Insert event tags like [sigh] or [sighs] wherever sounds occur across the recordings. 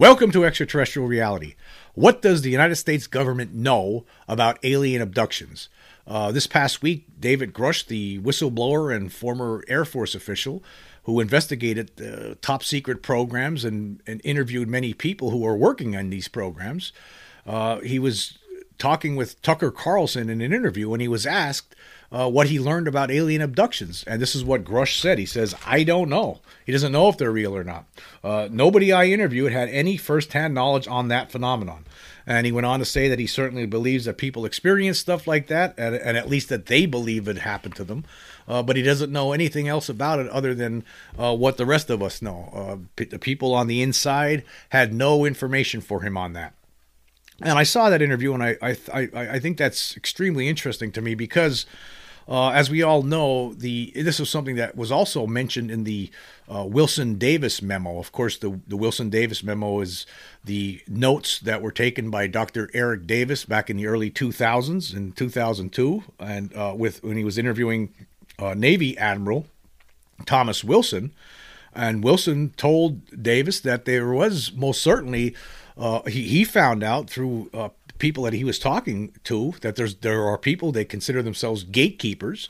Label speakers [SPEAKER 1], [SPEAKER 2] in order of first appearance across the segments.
[SPEAKER 1] Welcome to Extraterrestrial Reality. What does the United States government know about alien abductions? Uh, this past week, David Grusch, the whistleblower and former Air Force official who investigated the top secret programs and, and interviewed many people who are working on these programs, uh, he was talking with Tucker Carlson in an interview and he was asked uh, what he learned about alien abductions. And this is what Grusch said. He says, I don't know. He doesn't know if they're real or not. Uh, nobody I interviewed had any firsthand knowledge on that phenomenon. And he went on to say that he certainly believes that people experience stuff like that, and, and at least that they believe it happened to them. Uh, but he doesn't know anything else about it other than uh, what the rest of us know. Uh, p- the people on the inside had no information for him on that. And I saw that interview, and I I, I, I think that's extremely interesting to me because uh, as we all know, the this was something that was also mentioned in the uh, Wilson Davis memo. Of course, the the Wilson Davis memo is the notes that were taken by Dr. Eric Davis back in the early 2000s in 2002, and uh, with when he was interviewing uh, Navy Admiral Thomas Wilson, and Wilson told Davis that there was most certainly. Uh, he, he found out through uh, people that he was talking to that there's there are people they consider themselves gatekeepers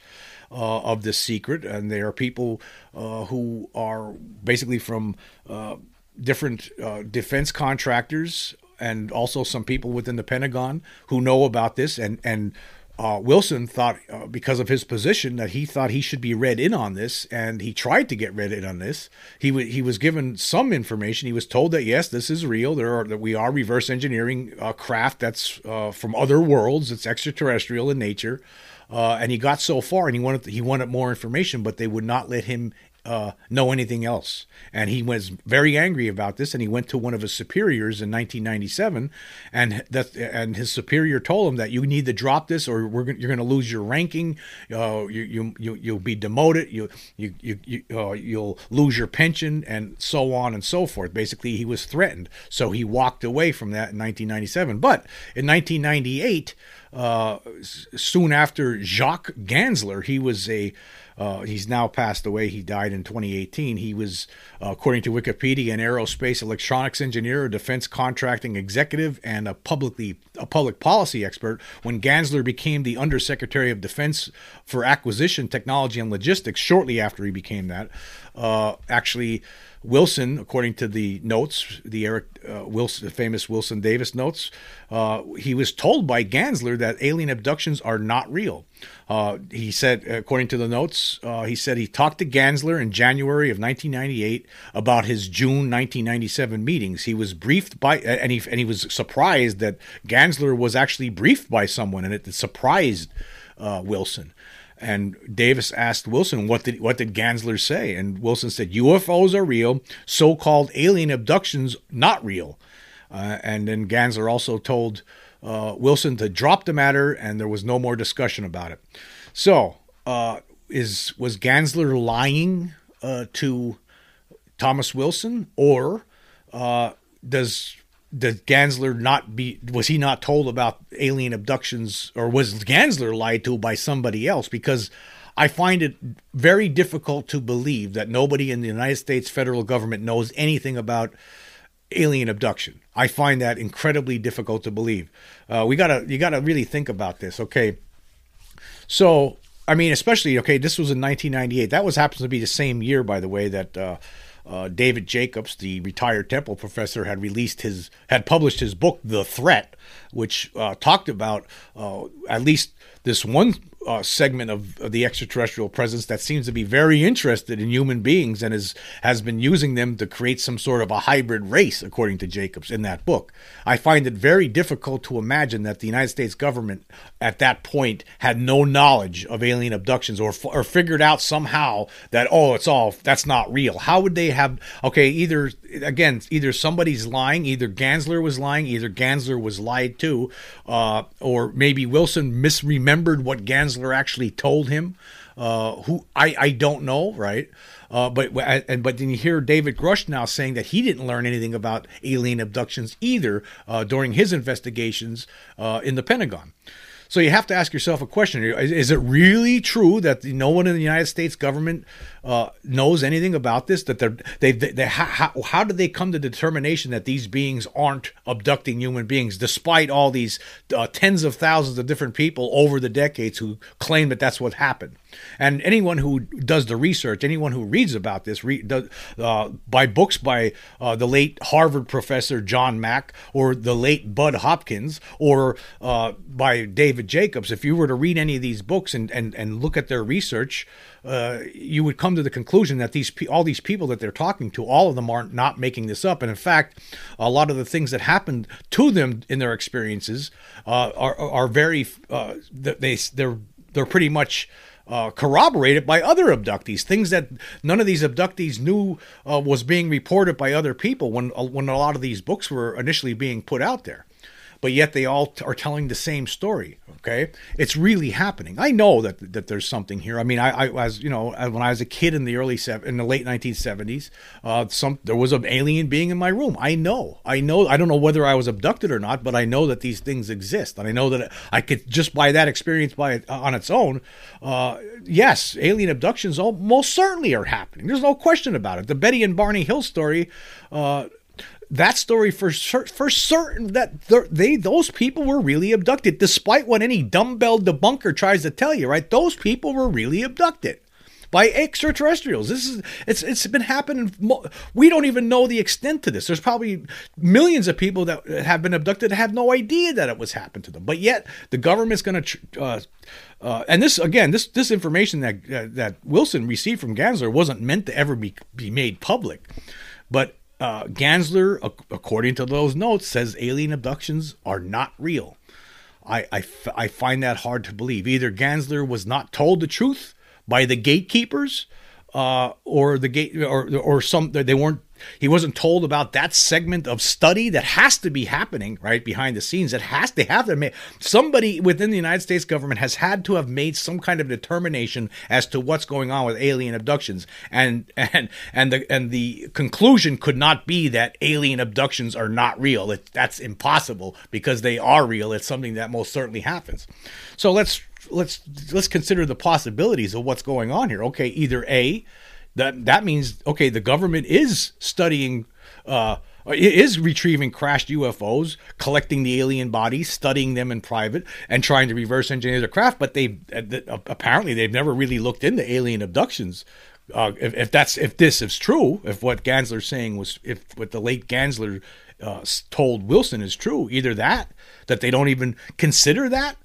[SPEAKER 1] uh, of this secret, and they are people uh, who are basically from uh, different uh, defense contractors and also some people within the Pentagon who know about this. And and uh, Wilson thought, uh, because of his position, that he thought he should be read in on this, and he tried to get read in on this. He w- he was given some information. He was told that yes, this is real. There are that we are reverse engineering a craft that's uh, from other worlds. It's extraterrestrial in nature, uh, and he got so far, and he wanted he wanted more information, but they would not let him uh, know anything else. And he was very angry about this, and he went to one of his superiors in 1997, and that and his superior told him that you need to drop this, or we're you're going to lose your ranking. Uh, you you you you'll be demoted. You you you, you uh, you'll lose your pension, and so on and so forth. Basically, he was threatened, so he walked away from that in 1997. But in 1998. Uh, soon after Jacques Gansler, he was a uh, he's now passed away. He died in 2018. He was, uh, according to Wikipedia, an aerospace electronics engineer, a defense contracting executive, and a publicly a public policy expert. When Gansler became the Undersecretary of Defense for Acquisition, Technology, and Logistics, shortly after he became that, uh, actually. Wilson, according to the notes, the Eric uh, Wilson, the famous Wilson Davis notes, uh, he was told by Gansler that alien abductions are not real. Uh, he said, according to the notes, uh, he said he talked to Gansler in January of 1998 about his June 1997 meetings. He was briefed by, and he and he was surprised that Gansler was actually briefed by someone, and it surprised uh, Wilson. And Davis asked Wilson, "What did what did Gansler say?" And Wilson said, "UFOs are real. So-called alien abductions not real." Uh, and then Gansler also told uh, Wilson to drop the matter, and there was no more discussion about it. So, uh, is was Gansler lying uh, to Thomas Wilson, or uh, does does Gansler not be was he not told about alien abductions or was Gansler lied to by somebody else because I find it very difficult to believe that nobody in the United States federal government knows anything about alien abduction. I find that incredibly difficult to believe. Uh, we gotta you gotta really think about this. Okay, so I mean, especially okay, this was in 1998. That was happens to be the same year, by the way, that. Uh, uh, David Jacobs, the retired Temple professor, had released his had published his book, The Threat, which uh, talked about uh, at least this one uh, segment of, of, the extraterrestrial presence that seems to be very interested in human beings and is, has been using them to create some sort of a hybrid race, according to Jacobs in that book. I find it very difficult to imagine that the United States government at that point had no knowledge of alien abductions or, or figured out somehow that, oh, it's all, that's not real. How would they have, okay, either, again, either somebody's lying, either Gansler was lying, either Gansler was lied to, uh, or maybe Wilson misremembered what Gansler actually told him. Uh, who I, I don't know, right? Uh, but and but then you hear David Grusch now saying that he didn't learn anything about alien abductions either uh, during his investigations uh, in the Pentagon. So you have to ask yourself a question: Is, it really true that no one in the United States government uh, knows anything about this? That they're they, they, they how, how did they come to the determination that these beings aren't abducting human beings, despite all these uh, tens of thousands of different people over the decades who claim that that's what happened? And anyone who does the research, anyone who reads about this, re, does, uh, by books by uh, the late Harvard professor John Mack or the late Bud Hopkins or uh, by David Jacobs, if you were to read any of these books and, and, and look at their research, uh, you would come to the conclusion that these all these people that they're talking to, all of them are not making this up. And in fact, a lot of the things that happened to them in their experiences uh, are are very uh, they they're they're pretty much uh, corroborated by other abductees, things that none of these abductees knew uh, was being reported by other people when uh, when a lot of these books were initially being put out there but yet they all are telling the same story. Okay, it's really happening. I know that that there's something here. I mean, I, I was you know when I was a kid in the early in the late 1970s, uh, some there was an alien being in my room. I know, I know. I don't know whether I was abducted or not, but I know that these things exist, and I know that I could just by that experience by on its own, uh, yes, alien abductions most certainly are happening. There's no question about it. The Betty and Barney Hill story. Uh, that story for for certain that they those people were really abducted, despite what any dumbbell debunker tries to tell you. Right? Those people were really abducted by extraterrestrials. This is it's it's been happening. We don't even know the extent to this. There's probably millions of people that have been abducted that have no idea that it was happened to them. But yet the government's going to. Uh, uh, and this again, this this information that uh, that Wilson received from Gansler wasn't meant to ever be be made public, but uh, Gansler, according to those notes, says alien abductions are not real. I, I, I find that hard to believe. Either Gansler was not told the truth by the gatekeepers, uh, or the gate, or or some they weren't he wasn't told about that segment of study that has to be happening right behind the scenes. That has to have to make somebody within the United States government has had to have made some kind of determination as to what's going on with alien abductions, and and and the and the conclusion could not be that alien abductions are not real. It, that's impossible because they are real. It's something that most certainly happens. So let's let's let's consider the possibilities of what's going on here. Okay, either a that that means okay, the government is studying. Uh, is retrieving crashed UFOs, collecting the alien bodies, studying them in private, and trying to reverse engineer the craft. But they uh, apparently they've never really looked into alien abductions. Uh, if, if, that's if this is true, if what Gansler's saying was, if what the late Gansler uh, told Wilson is true, either that that they don't even consider that,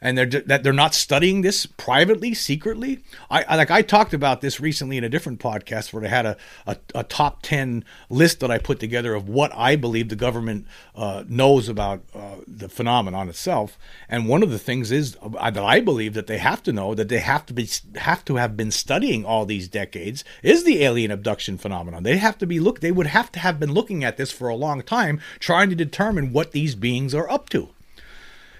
[SPEAKER 1] and they're that they're not studying this privately, secretly. I, I, like I talked about this recently in a different podcast where I had a, a, a top ten list that I put together of what I believe the government uh, knows about uh, the phenomenon itself. And one of the things is uh, that I believe that they have to know that they have to be have to have been studying all these decades is the alien abduction phenomenon. They have to be look. They would have to have been looking at this for a long time, trying to determine what these beings are up to.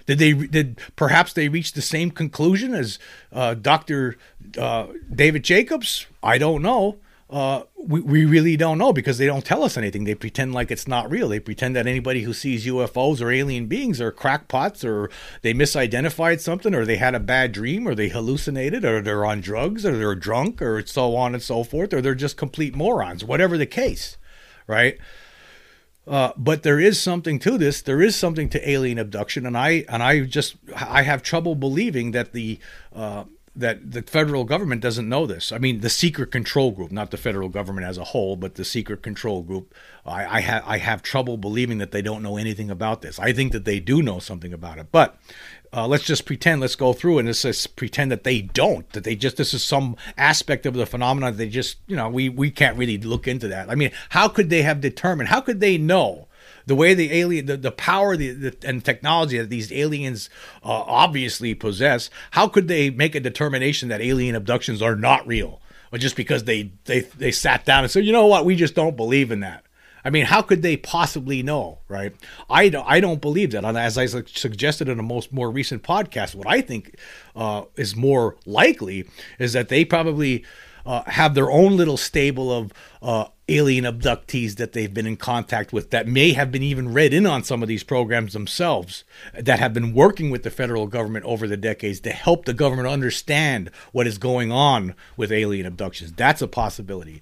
[SPEAKER 1] Did they did perhaps they reach the same conclusion as uh, Doctor uh, David Jacobs? I don't know. Uh, we, we really don't know because they don't tell us anything. They pretend like it's not real. They pretend that anybody who sees UFOs or alien beings are crackpots or they misidentified something or they had a bad dream or they hallucinated or they're on drugs or they're drunk or so on and so forth or they're just complete morons, whatever the case, right? Uh, but there is something to this. There is something to alien abduction, and I and I just I have trouble believing that the uh, that the federal government doesn't know this. I mean, the secret control group, not the federal government as a whole, but the secret control group. I, I I have trouble believing that they don't know anything about this. I think that they do know something about it, but uh, let's just pretend. Let's go through and just pretend that they don't. That they just this is some aspect of the phenomenon. They just you know we we can't really look into that. I mean, how could they have determined? How could they know? the way the alien, the, the power the, the, and technology that these aliens uh, obviously possess, how could they make a determination that alien abductions are not real? Or just because they, they, they sat down and said, you know what, we just don't believe in that. I mean, how could they possibly know, right? I don't, I don't believe that. And as I suggested in a most more recent podcast, what I think uh, is more likely is that they probably uh, have their own little stable of uh, alien abductees that they've been in contact with that may have been even read in on some of these programs themselves that have been working with the federal government over the decades to help the government understand what is going on with alien abductions. That's a possibility.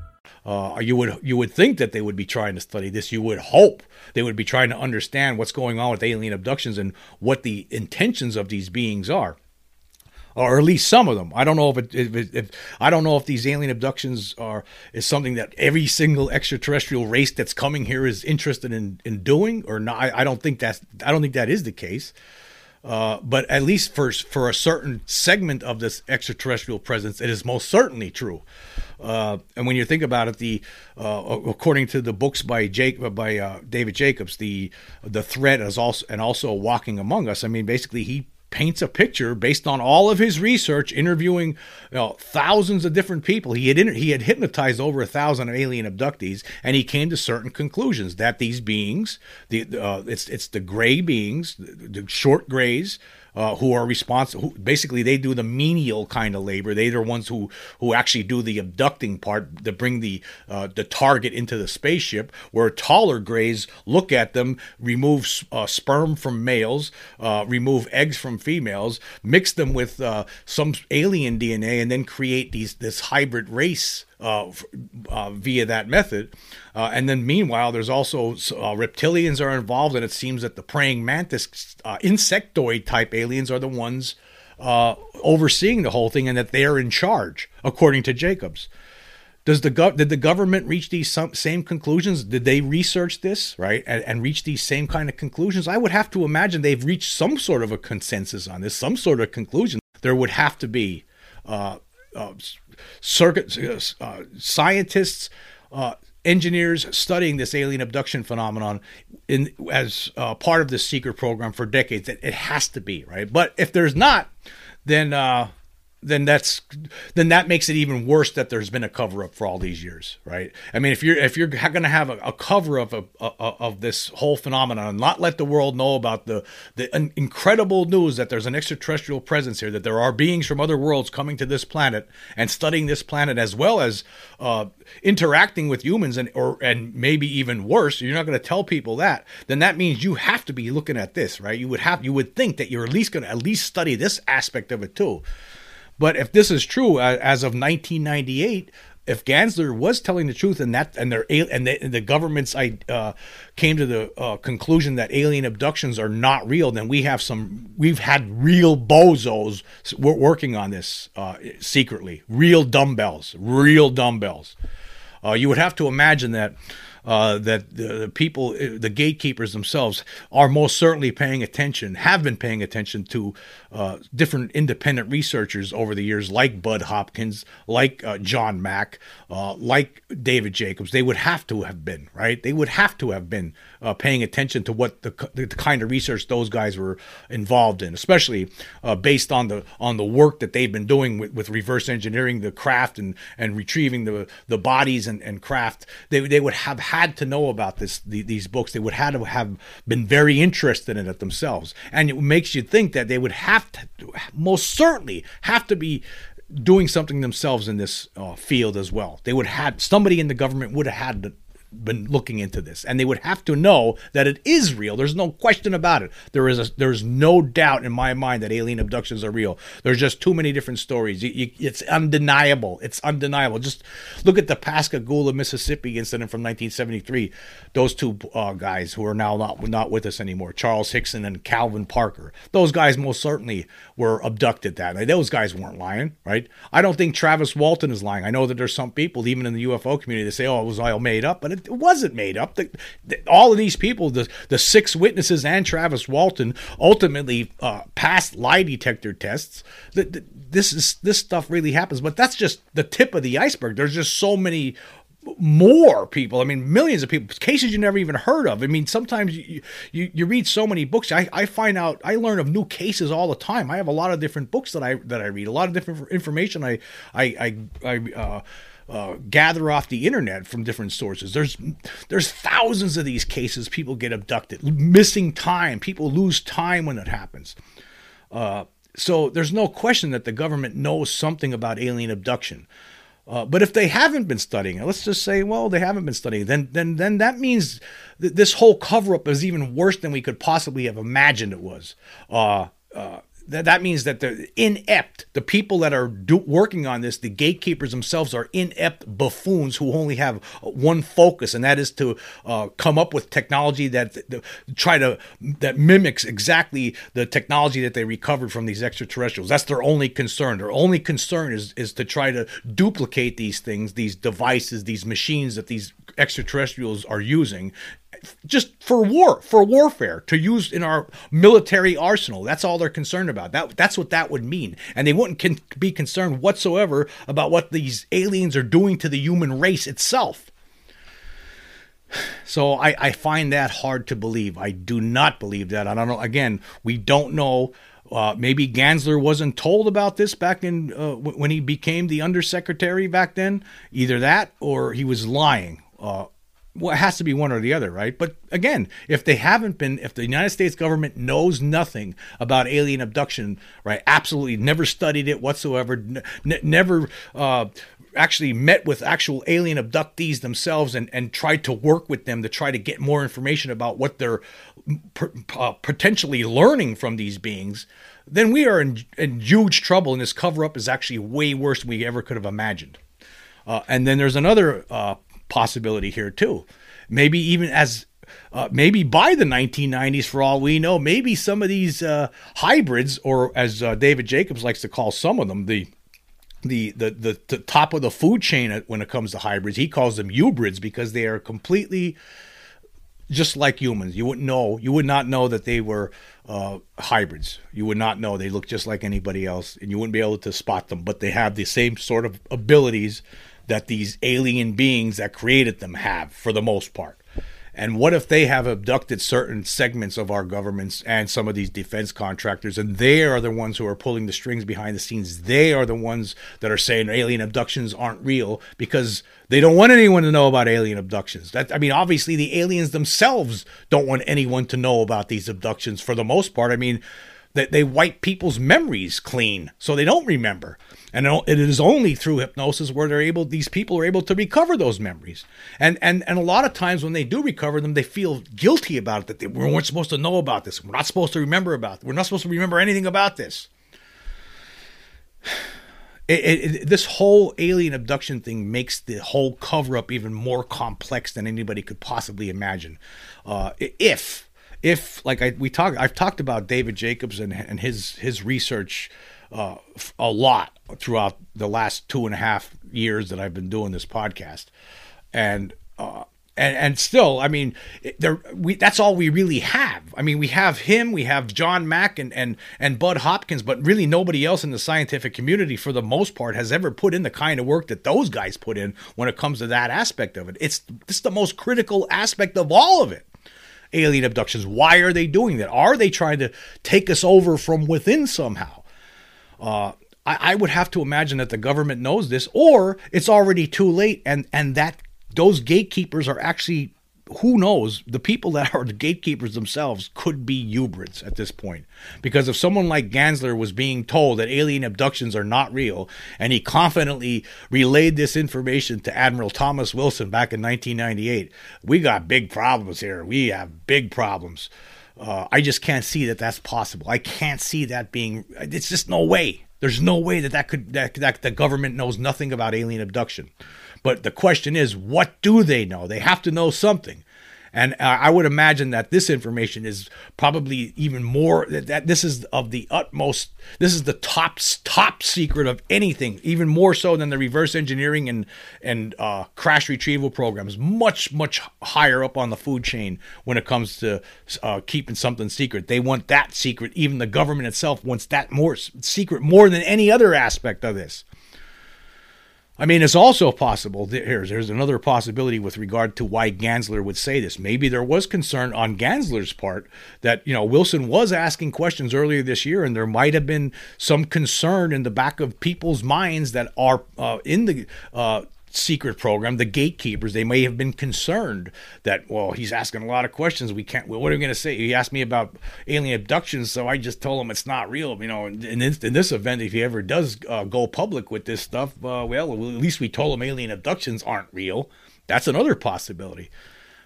[SPEAKER 1] Uh, you would you would think that they would be trying to study this. You would hope they would be trying to understand what's going on with alien abductions and what the intentions of these beings are, or at least some of them. I don't know if, it, if, if I don't know if these alien abductions are is something that every single extraterrestrial race that's coming here is interested in in doing or not. I, I don't think that's I don't think that is the case. Uh, but at least for for a certain segment of this extraterrestrial presence, it is most certainly true. Uh, and when you think about it, the uh, according to the books by Jake by uh, David Jacobs, the the threat is also and also walking among us. I mean, basically, he paints a picture based on all of his research, interviewing you know, thousands of different people. He had he had hypnotized over a thousand alien abductees, and he came to certain conclusions that these beings, the uh, it's it's the gray beings, the, the short grays uh, who are responsible. Basically, they do the menial kind of labor. They're the ones who who actually do the abducting part to bring the uh, the target into the spaceship. Where taller grays look at them, remove uh, sperm from males, uh, remove eggs from females, mix them with uh, some alien DNA, and then create these this hybrid race uh, uh, via that method. Uh, and then meanwhile, there's also uh, reptilians are involved, and it seems that the praying mantis uh, insectoid type aliens are the ones uh, overseeing the whole thing, and that they're in charge, according to Jacobs. Does the gov- did the government reach these same conclusions? Did they research this right and, and reach these same kind of conclusions? I would have to imagine they've reached some sort of a consensus on this, some sort of conclusion. There would have to be uh, uh, circuit uh, uh, scientists, uh, engineers studying this alien abduction phenomenon in as uh, part of this secret program for decades. It, it, has to be right, but if there's not, then uh, then that's then that makes it even worse that there's been a cover up for all these years, right? I mean, if you're if you're going to have a, a cover of a, a, of this whole phenomenon and not let the world know about the the incredible news that there's an extraterrestrial presence here, that there are beings from other worlds coming to this planet and studying this planet as well as uh, interacting with humans and or and maybe even worse, you're not going to tell people that. Then that means you have to be looking at this, right? You would have you would think that you're at least going to at least study this aspect of it too. But if this is true, uh, as of 1998, if Gansler was telling the truth and that and their and the, and the government's uh, came to the uh, conclusion that alien abductions are not real, then we have some we've had real bozos working on this uh, secretly, real dumbbells, real dumbbells. Uh, you would have to imagine that uh, that the, people, uh, the gatekeepers themselves, are most certainly paying attention, have been paying attention to uh, different independent researchers over the years, like Bud Hopkins, like uh, John Mack, uh, like David Jacobs. They would have to have been, right? They would have to have been uh, paying attention to what the, the, kind of research those guys were involved in, especially based on the on the work that they've been doing with, with reverse engineering the craft and, and retrieving the, the bodies and, and craft. They, they would have had to know about this the, these books. They would have to have been very interested in it themselves, and it makes you think that they would have to, most certainly, have to be doing something themselves in this uh, field as well. They would have somebody in the government would have had been looking into this. And they would have to know that it is real. There's no question about it. There is a, there's no doubt in my mind that alien abductions are real. There's just too many different stories. You, you, it's undeniable. It's undeniable. Just look at the pascagoula mississippi incident from 1973 those two uh, guys who are now not not with us anymore charles hickson and calvin parker. Those guys most certainly were abducted that night. Those guys weren't lying right? I don't think travis walton is lying. I know that there's some people even in the ufo community that say oh it was all made up but it it wasn't made up. The, the, all of these people, the, the six witnesses and Travis Walton, ultimately uh, passed lie detector tests. The, this is this stuff really happens, but that's just the tip of the iceberg. There's just so many more people. I mean, millions of people, cases you never even heard of. I mean, sometimes you you, you read so many books. I, I find out I learn of new cases all the time. I have a lot of different books that I that I read, a lot of different information I I I, I uh, uh, gather off the internet from different sources. There's there's thousands of these cases. People get abducted, missing time. People lose time when it happens. Uh, so there's no question that the government knows something about alien abduction. Uh, but if they haven't been studying it, let's just say, well, they haven't been studying. Then, then, then that means this whole cover-up is even worse than we could possibly have imagined it was. Uh, uh, that, that means that the inept, the people that are do, working on this, the gatekeepers themselves are inept buffoons who only have one focus, and that is to uh, come up with technology that, that try to that mimics exactly the technology that they recovered from these extraterrestrials. That's their only concern. Their only concern is is to try to duplicate these things, these devices, these machines that these extraterrestrials are using just for war, for warfare, to use in our military arsenal. That's all they're concerned about. That that's what that would mean, and they wouldn't con- be concerned whatsoever about what these aliens are doing to the human race itself. [sighs] So I, I find that hard to believe. I do not believe that. I don't know. Again, we don't know. Uh, maybe Gansler wasn't told about this back in uh, when he became the undersecretary back then. Either that, or he was lying. Uh, well, it has to be one or the other, right? But again, if they haven't been, if the United States government knows nothing about alien abduction, right? Absolutely never studied it whatsoever, n- never uh, actually met with actual alien abductees themselves and, and tried to work with them to try to get more information about what they're uh, potentially learning from these beings, then we are in, in huge trouble. And this cover up is actually way worse than we ever could have imagined. Uh, and then there's another uh, possibility here too. Maybe even as uh, maybe by the 1990s, for all we know, maybe some of these uh, hybrids, or as uh, David Jacobs likes to call some of them, the the, the the the top of the food chain when it comes to hybrids, he calls them hybrids because they are completely just like humans. You wouldn't know, you would not know that they were uh, hybrids. You would not know they look just like anybody else, and you wouldn't be able to spot them. But they have the same sort of abilities that these alien beings that created them have for the most part. And what if they have abducted certain segments of our governments and some of these defense contractors, and they are the ones who are pulling the strings behind the scenes? They are the ones that are saying alien abductions aren't real because they don't want anyone to know about alien abductions. That I mean, obviously, the aliens themselves don't want anyone to know about these abductions for the most part. I mean, they, they wipe people's memories clean so they don't remember. And it is only through hypnosis where they're able, these people are able to recover those memories. And, and, and a lot of times when they do recover them, they feel guilty about it, that they weren't supposed to know about this. We're not supposed to remember about. We're not supposed to remember anything about this. It, it, this whole alien abduction thing makes the whole cover up even more complex than anybody could possibly imagine. Uh, if, if like I, we talk, I've talked about David Jacobs and, and his his research uh, a lot throughout the last two and a half years that I've been doing this podcast, and uh, and and still, I mean, there we that's all we really have. I mean, we have him, we have John Mack and and and Bud Hopkins, but really nobody else in the scientific community, for the most part, has ever put in the kind of work that those guys put in when it comes to that aspect of it. It's this the most critical aspect of all of it alien abductions. Why are they doing that? Are they trying to take us over from within somehow? Uh, I, I would have to imagine that the government knows this, or it's already too late, and and that those gatekeepers are actually who knows the people that [laughs] are the gatekeepers themselves could be hybrids at this point. Because if someone like Gansler was being told that alien abductions are not real and he confidently relayed this information to Admiral Thomas Wilson back in 1998 we got big problems here. We have big problems. Uh, I just can't see that that's possible. I can't see that being it's just no way. There's no way that that could that, that the government knows nothing about alien abduction but the question is, what do they know? They have to know something. And uh, I would imagine that this information is probably even more that, this is of the utmost this is the top top secret of anything, even more so than the reverse engineering and and uh, crash retrieval programs. Much much higher up on the food chain when it comes to uh, keeping something secret. They want that secret. Even the government itself wants that more secret more than any other aspect of this. I mean, it's also possible. Here's there's another possibility with regard to why Gansler would say this. Maybe there was concern on Gansler's part that you know Wilson was asking questions earlier this year, and there might have been some concern in the back of people's minds that are uh, in the uh, secret program, the gatekeepers, they may have been concerned that, well, he's asking a lot of questions. We can't, well, what are we going to say? He asked me about alien abductions, so I just told him it's not real. You know, in this, in this event, if he ever does uh, go public with this stuff, uh, well, at least we told him alien abductions aren't real. That's another possibility.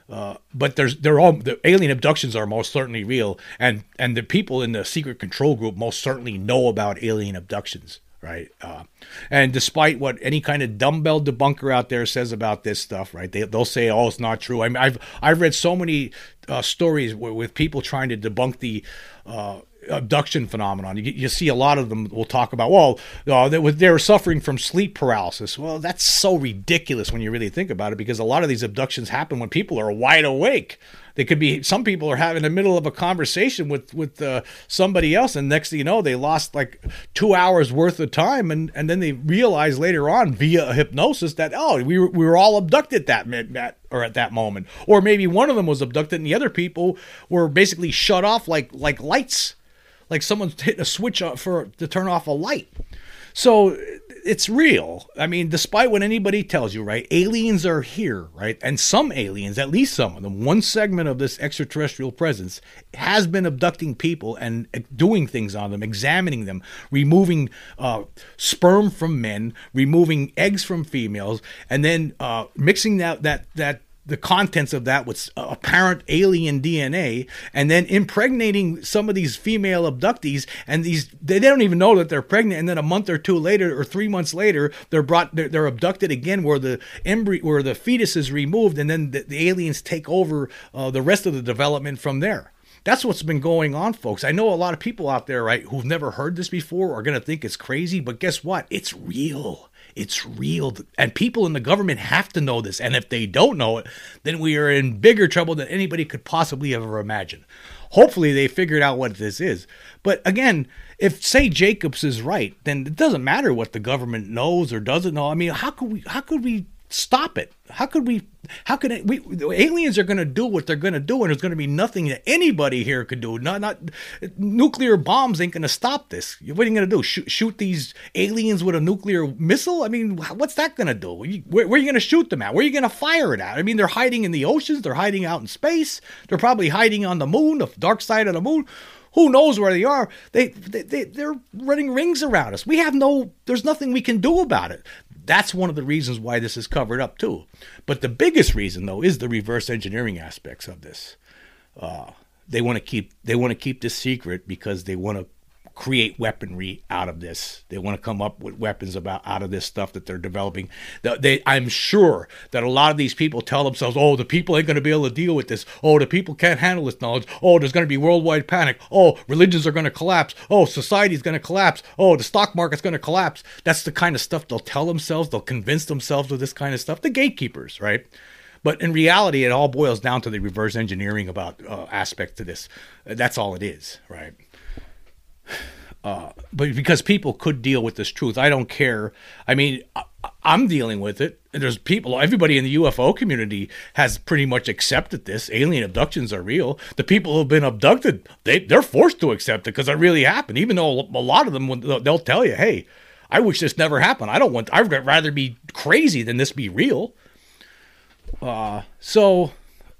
[SPEAKER 1] Uh, but there's they're all the alien abductions are most certainly real, and and the people in the secret control group most certainly know about alien abductions right? Uh, and despite what any kind of dumbbell debunker out there says about this stuff, right? They, they'll say, "Oh, it's not true." I mean, I've I've read so many uh, stories with people trying to debunk the uh, abduction phenomenon. You, you, see a lot of them will talk about, well, uh, they, they were suffering from sleep paralysis. Well, that's so ridiculous when you really think about it, because a lot of these abductions happen when people are wide awake. They could be some people are having the middle of a conversation with with uh, somebody else, and next thing you know, they lost like two hours worth of time, and and then they realize later on via a hypnosis that oh, we were, we were all abducted that that or at that moment, or maybe one of them was abducted, and the other people were basically shut off like like lights like someone's hitting a switch for to turn off a light. So it's real. I mean, despite what anybody tells you, right? Aliens are here, right? And some aliens, at least some of them, one segment of this extraterrestrial presence has been abducting people and doing things on them, examining them, removing uh, sperm from men, removing eggs from females, and then uh, mixing that that that the contents of that with apparent alien DNA and then impregnating some of these female abductees and these they don't even know that they're pregnant and then a month or two later or 3 months later they're brought they're, they're abducted again where the embryo where the fetus is removed and then the, the aliens take over uh, the rest of the development from there. That's what's been going on, folks. I know a lot of people out there, right, who've never heard this before are going to think it's crazy, but guess what? It's real. It's real. And people in the government have to know this. And if they don't know it, then we are in bigger trouble than anybody could possibly ever imagine. Hopefully, they figured out what this is. But again, if say Jacobs is right, then it doesn't matter what the government knows or doesn't know. I mean, how could we how could we stop it? How could we? How could we? Aliens are going to do what they're going to do, and there's going to be nothing that anybody here could do. Not not nuclear bombs ain't going to stop this. What are you going to do? Shoot, shoot these aliens with a nuclear missile? I mean, what's that going to do? Where, where, are you going to shoot them at? Where are you going to fire it at? I mean, they're hiding in the oceans. They're hiding out in space. They're probably hiding on the moon, the dark side of the moon who knows where they are they, they, they they're running rings around us we have no there's nothing we can do about it that's one of the reasons why this is covered up too. But the biggest reason though is the reverse engineering aspects of this. Uh, they want to keep they want to keep this secret because they want to create weaponry out of this. They want to come up with weapons about out of this stuff that they're developing. They, I'm sure that a lot of these people tell themselves, "Oh, the people ain't going to be able to deal with this. Oh, the people can't handle this knowledge. Oh, there's going to be worldwide panic. Oh, religions are going to collapse. Oh, society's going to collapse. Oh, the stock market's going to collapse." That's the kind of stuff they'll tell themselves. They'll convince themselves of this kind of stuff. The gatekeepers, right? But in reality, it all boils down to the reverse engineering about uh, aspect to this. That's all it is, right? Uh, but because people could deal with this truth, I don't care. I mean, I, am dealing with it. And there's people, everybody in the UFO community has pretty much accepted this. Alien abductions are real. The people who've been abducted, they, they're forced to accept it because it really happened. Even though a lot of them, they'll tell you, hey, I wish this never happened. I don't want, I'd rather be crazy than this be real. Uh, so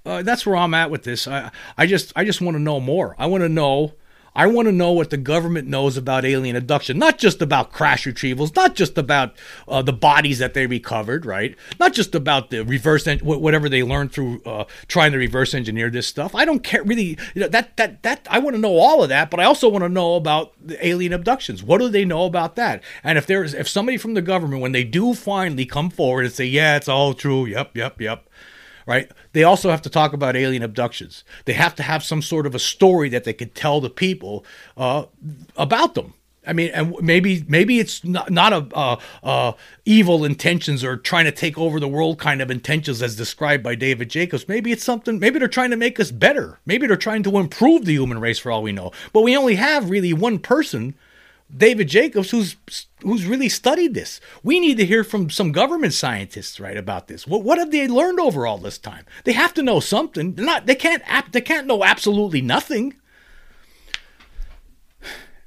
[SPEAKER 1] uh, that's where I'm at with this. I, I just I just want to know more. I want to know I want to know what the government knows about alien abduction, not just about crash retrievals, not just about uh, the bodies that they recovered, right? Not just about the reverse, en- whatever they learned through uh, trying to reverse engineer this stuff. I don't care really. You know, that that that I want to know all of that, but I also want to know about the alien abductions. What do they know about that? And if there's if somebody from the government, when they do finally come forward and say, yeah, it's all true, yep, yep, yep right? They also have to talk about alien abductions. They have to have some sort of a story that they could tell the people uh, about them. I mean, and maybe maybe it's not not a uh, uh, evil intentions or trying to take over the world kind of intentions as described by David Jacobs. Maybe it's something. Maybe they're trying to make us better. Maybe they're trying to improve the human race for all we know. But we only have really one person David Jacobs, who's who's really studied this. We need to hear from some government scientists, right, about this. What what have they learned over all this time? They have to know something. They're not they can't they can't know absolutely nothing.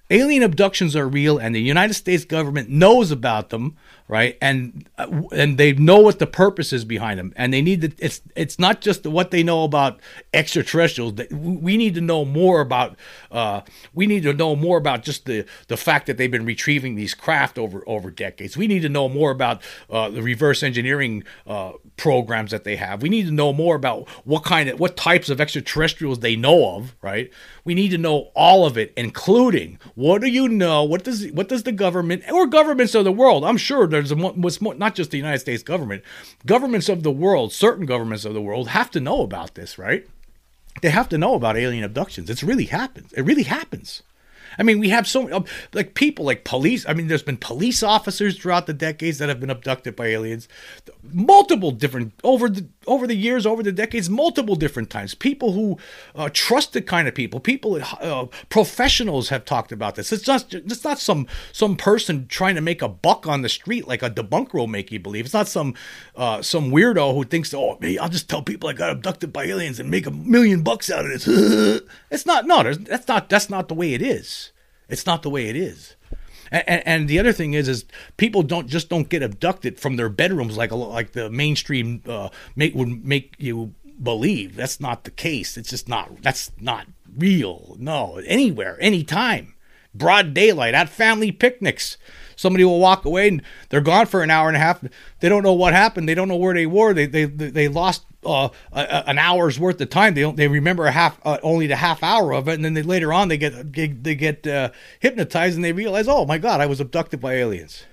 [SPEAKER 1] Alien abductions are real, and the United States government knows about them right? And uh, and they know what the purpose is behind them, and they need to. It's it's not just what they know about extraterrestrials. We need to know more about. Uh, we need to know more about just the the fact that they've been retrieving these craft over over decades. We need to know more about uh, the reverse engineering uh, programs that they have. We need to know more about what kind of what types of extraterrestrials they know of, right? We need to know all of it, including what do you know? What does what does the government or governments of the world? I'm sure there's a, what's more, not just the United States government, governments of the world, certain governments of the world have to know about this, right? They have to know about alien abductions. It's really happens. It really happens. I mean, we have so like people like police. I mean, there's been police officers throughout the decades that have been abducted by aliens, multiple different over the over the years, over the decades, multiple different times. People who uh, trusted kind of people, people uh, professionals have talked about this. It's just it's not some some person trying to make a buck on the street like a debunker will make you believe. It's not some uh, some weirdo who thinks, oh, me, I'll just tell people I got abducted by aliens and make a million bucks out of this. [laughs] it's not. No, that's not. That's not the way it is. It's not the way it is. And, and, the other thing is, is people don't just don't get abducted from their bedrooms like like the mainstream uh, make would make you believe. That's not the case. It's just not. That's not real. No, anywhere, anytime, broad daylight at family picnics. Somebody will walk away and they're gone for an hour and a half. They don't know what happened. They don't know where they were. They they they lost uh, a, an hour's worth of time. They don't. They remember a half, uh, only the half hour of it, and then they, later on they get, get they get uh, hypnotized and they realize, oh my god, I was abducted by aliens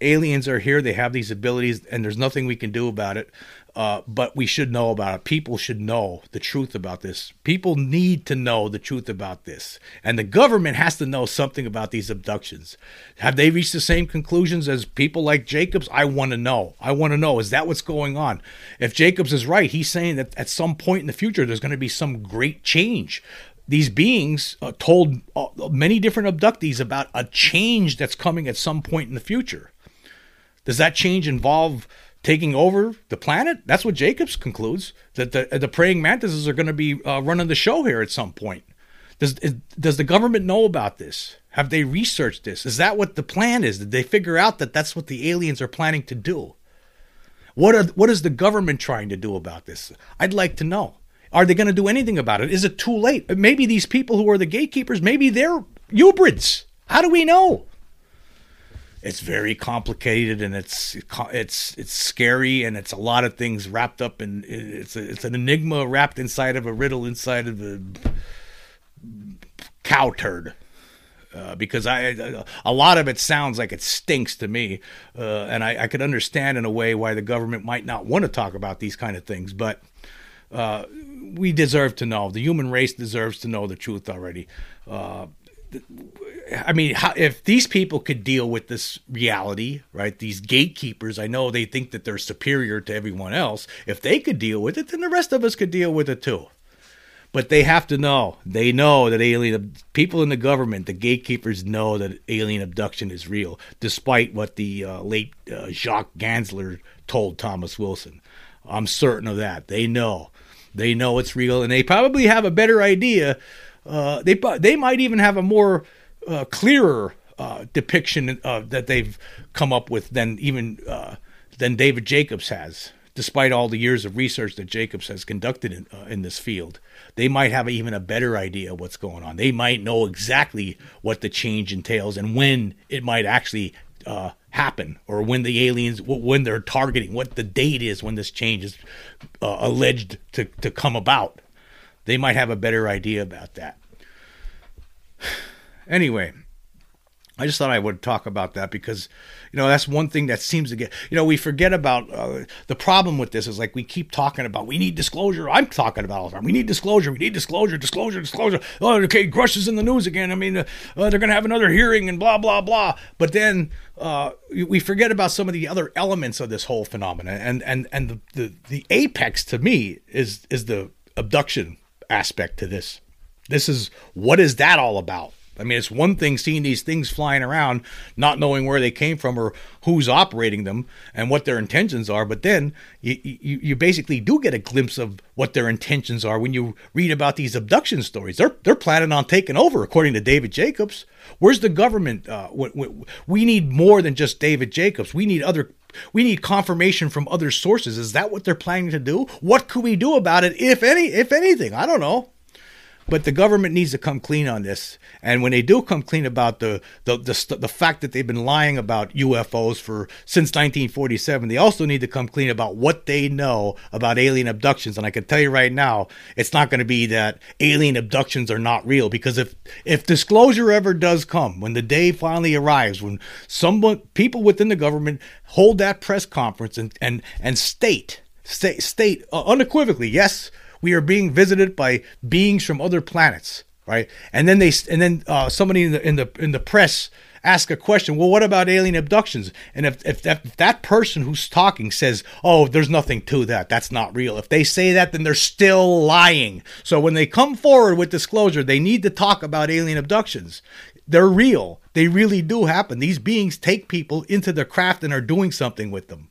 [SPEAKER 1] aliens are here. They have these abilities, and there's nothing we can do about it. Uh, but we should know about it. People should know the truth about this. People need to know the truth about this. And the government has to know something about these abductions. Have they reached the same conclusions as people like Jacobs? I want to know. I want to know. Is that what's going on? If Jacobs is right, he's saying that at some point in the future, there's going to be some great change these beings uh, told uh, many different abductees about a change that's coming at some point in the future. Does that change involve taking over the planet? That's what Jacobs concludes that the the praying mantises are going to be uh, running the show here at some point. Does is, does the government know about this? Have they researched this? Is that what the plan is? Did they figure out that that's what the aliens are planning to do? What are what is the government trying to do about this? I'd like to know. Are they going to do anything about it? Is it too late? Maybe these people who are the gatekeepers, maybe they're hybrids. How do we know? It's very complicated and it's it's it's scary and it's a lot of things wrapped up in it's a, it's an enigma wrapped inside of a riddle inside of a cow turd. Uh, because I, a lot of it sounds like it stinks to me, uh, and I, I, could understand in a way why the government might not want to talk about these kind of things. But uh, we deserve to know. The human race deserves to know the truth already. Uh, I mean, how, if these people could deal with this reality, right? These gatekeepers, I know they think that they're superior to everyone else. If they could deal with it, then the rest of us could deal with it too. But they have to know. They know that alien people in the government, the gatekeepers know that alien abduction is real, despite what the uh, late uh, Jacques Gansler told Thomas Wilson. I'm certain of that. They know. They know it's real, and they probably have a better idea. Uh, they they might even have a more uh, clearer uh, depiction that they've come up with than even uh, than David Jacobs has. despite all the years of research that Jacobs has conducted in, uh, in this field. They might have even a better idea of what's going on. They might know exactly what the change entails and when it might actually uh, happen, or when the aliens, when they're targeting, what the date is when this change is uh, alleged to, to come about. They might have a better idea about that. [sighs] Anyway, I just thought I would talk about that because, you know, that's one thing that seems to get, you know, we forget about uh, the problem with this is like we keep talking about we need disclosure. I'm talking about all the time. We need disclosure. We need disclosure, disclosure, disclosure. Oh, okay, Grusch is in the news again. I mean, uh, uh, they're going to have another hearing and blah, blah, blah. But then uh, we forget about some of the other elements of this whole phenomenon. And, and, and the, the, the apex to me is, is the abduction aspect to this. This is what is that all about? I mean, it's one thing seeing these things flying around, not knowing where they came from or who's operating them and what their intentions are. But then you, you, you, basically do get a glimpse of what their intentions are when you read about these abduction stories. They're, they're planning on taking over, according to David Jacobs. Where's the government? Uh, we need more than just David Jacobs. We need other we need confirmation from other sources. Is that what they're planning to do? What could we do about it, if any, if anything? I don't know. But the government needs to come clean on this. And when they do come clean about the the the, the fact that they've been lying about UFOs for since 1947, they also need to come clean about what they know about alien abductions. And I can tell you right now, it's not going to be that alien abductions are not real because if if disclosure ever does come, when the day finally arrives, when someone people within the government hold that press conference and and and state state state uh, unequivocally, yes we are being visited by beings from other planets, right? And then they and then uh, somebody in the in the in the press ask a question. Well, what about alien abductions? And if if that, if that person who's talking says, "Oh, there's nothing to that. That's not real." If they say that, then they're still lying. So when they come forward with disclosure, they need to talk about alien abductions. They're real. They really do happen. These beings take people into their craft and are doing something with them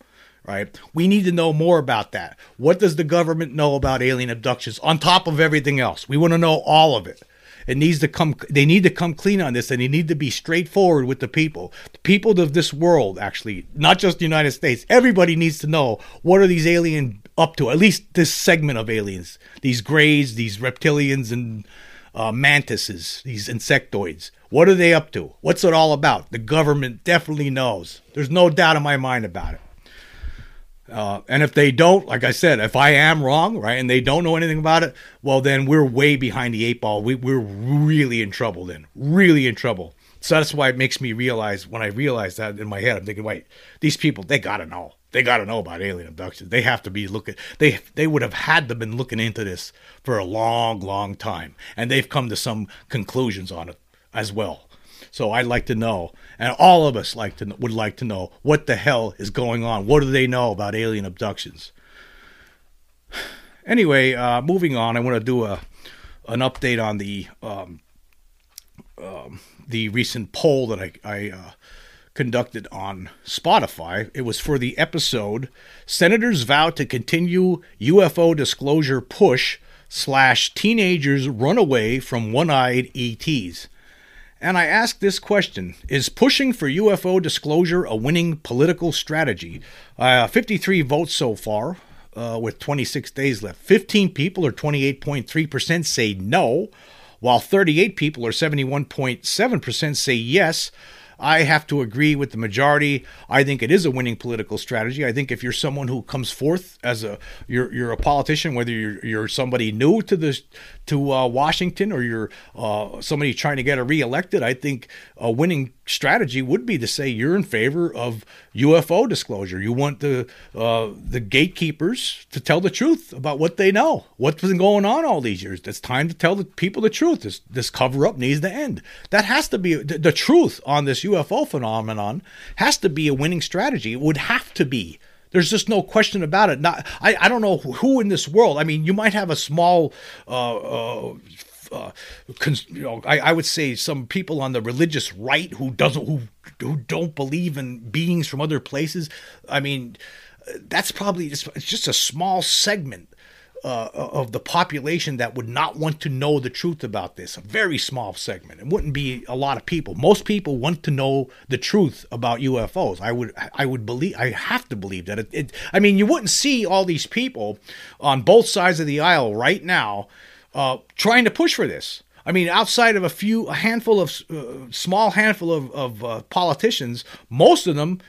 [SPEAKER 1] right? We need to know more about that. What does the government know about alien abductions on top of everything else? We want to know all of it. It needs to come they need to come clean on this and they need to be straightforward with the people. The people of this world actually, not just the United States. Everybody needs to know what are these alien up to? At least this segment of aliens. These greys, these reptilians and uh, mantises, these insectoids. What are they up to? What's it all about? The government definitely knows. There's no doubt in my mind about it. Uh, and if they don't, like I said, if I am wrong, right, and they don't know anything about it, well, then we're way behind the eight ball. We, we're really in trouble then, really in trouble. So that's why it makes me realize when I realize that in my head, I'm thinking, wait, these people, they got to know. They got to know about alien abductions. They have to be looking. They they would have had to been looking into this for a long, long time, and they've come to some conclusions on it as well. So I'd like to know, and all of us like to would like to know what the hell is going on. What do they know about alien abductions? [sighs] Anyway, uh, moving on, I want to do a an update on the um, um, the recent poll that I, I uh, conducted on Spotify. It was for the episode "Senators Vow to Continue UFO Disclosure Push." Slash teenagers run away from one-eyed ETs. And I ask this question Is pushing for UFO disclosure a winning political strategy? Uh, 53 votes so far, uh, with 26 days left. 15 people, or 28.3%, say no, while 38 people, or 71.7%, say yes. I have to agree with the majority. I think it is a winning political strategy. I think if you're someone who comes forth as a you're you're a politician, whether you're you're somebody new to this to uh, Washington or you're uh, somebody trying to get reelected, I think a winning strategy would be to say you're in favor of UFO disclosure. You want the uh, the gatekeepers to tell the truth about what they know, what's been going on all these years. It's time to tell the people the truth. This this cover up needs to end. That has to be the, the truth on this UFO phenomenon has to be a winning strategy. It would have to be. There's just no question about it. Not I, I don't know who in this world. I mean, you might have a small uh, uh, uh, cons- you know, I, I, would say some people on the religious right who doesn't who who don't believe in beings from other places. I mean, that's probably it's just a small segment uh, of the population that would not want to know the truth about this. A very small segment. It wouldn't be a lot of people. Most people want to know the truth about UFOs. I would I would believe I have to believe that it, it I mean you wouldn't see all these people on both sides of the aisle right now uh, trying to push for this. I mean, outside of a few, a handful of, uh, small handful of, of uh, politicians, most of them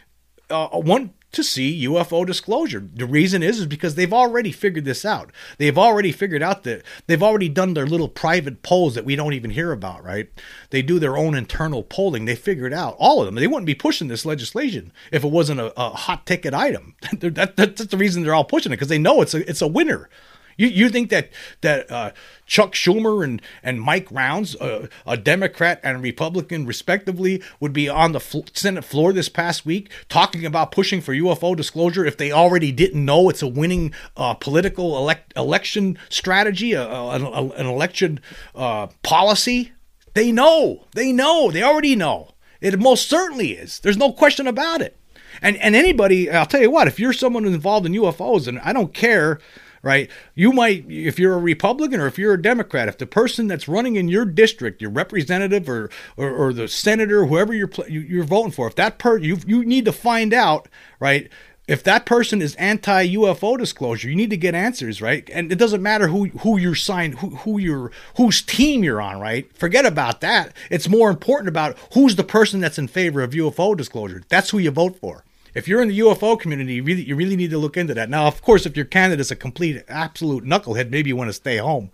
[SPEAKER 1] uh, want to see UFO disclosure. The reason is is because they've already figured this out. They've already figured out that they've already done their little private polls that we don't even hear about, right? They do their own internal polling. They figured out all of them. They wouldn't be pushing this legislation if it wasn't a, a hot ticket item. [laughs] that, that, that's the reason they're all pushing it because they know it's a it's a winner. You you think that that uh, Chuck Schumer and and Mike Rounds, uh, a Democrat and Republican respectively, would be on the fl- Senate floor this past week talking about pushing for UFO disclosure if they already didn't know it's a winning uh, political elect- election strategy, a, a, a, an election uh, policy? They know. They know. They already know. It most certainly is. There's no question about it. And and anybody, I'll tell you what, if you're someone involved in UFOs, and I don't care right? You might, if you're a Republican or if you're a Democrat, if the person that's running in your district, your representative or or, or the senator, whoever you're you're voting for, if that per you you need to find out, right? If that person is anti UFO disclosure, you need to get answers, right? And it doesn't matter who who you're signed, who who you're whose team you're on, right? Forget about that. It's more important about who's the person that's in favor of UFO disclosure. That's who you vote for if you're in the UFO community, you really, you really need to look into that. Now, of course, if your candidate is a complete, absolute knucklehead, maybe you want to stay home.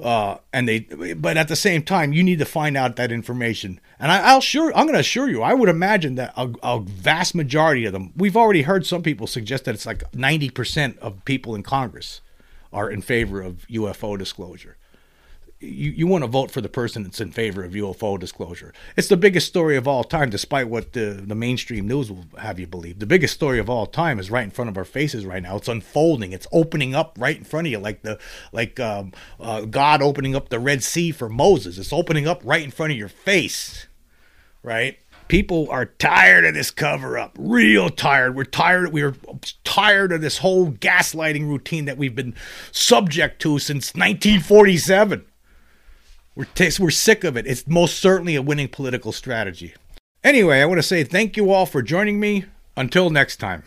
[SPEAKER 1] Uh, and they, but at the same time, you need to find out that information. And I, will sure, I'm going to assure you, I would imagine that a, a, vast majority of them. We've already heard some people suggest that it's like 90 percent of people in Congress are in favor of UFO disclosure you, you want to vote for the person that's in favor of UFO disclosure. It's the biggest story of all time, despite what the, the mainstream news will have you believe. The biggest story of all time is right in front of our faces right now. It's unfolding. It's opening up right in front of you, like the like um, uh, God opening up the Red Sea for Moses. It's opening up right in front of your face, right? People are tired of this cover up, real tired. We're tired. We're tired of this whole gaslighting routine that we've been subject to since 1947. We're, t- we're sick of it. It's most certainly a winning political strategy. Anyway, I want to say thank you all for joining me. Until next time.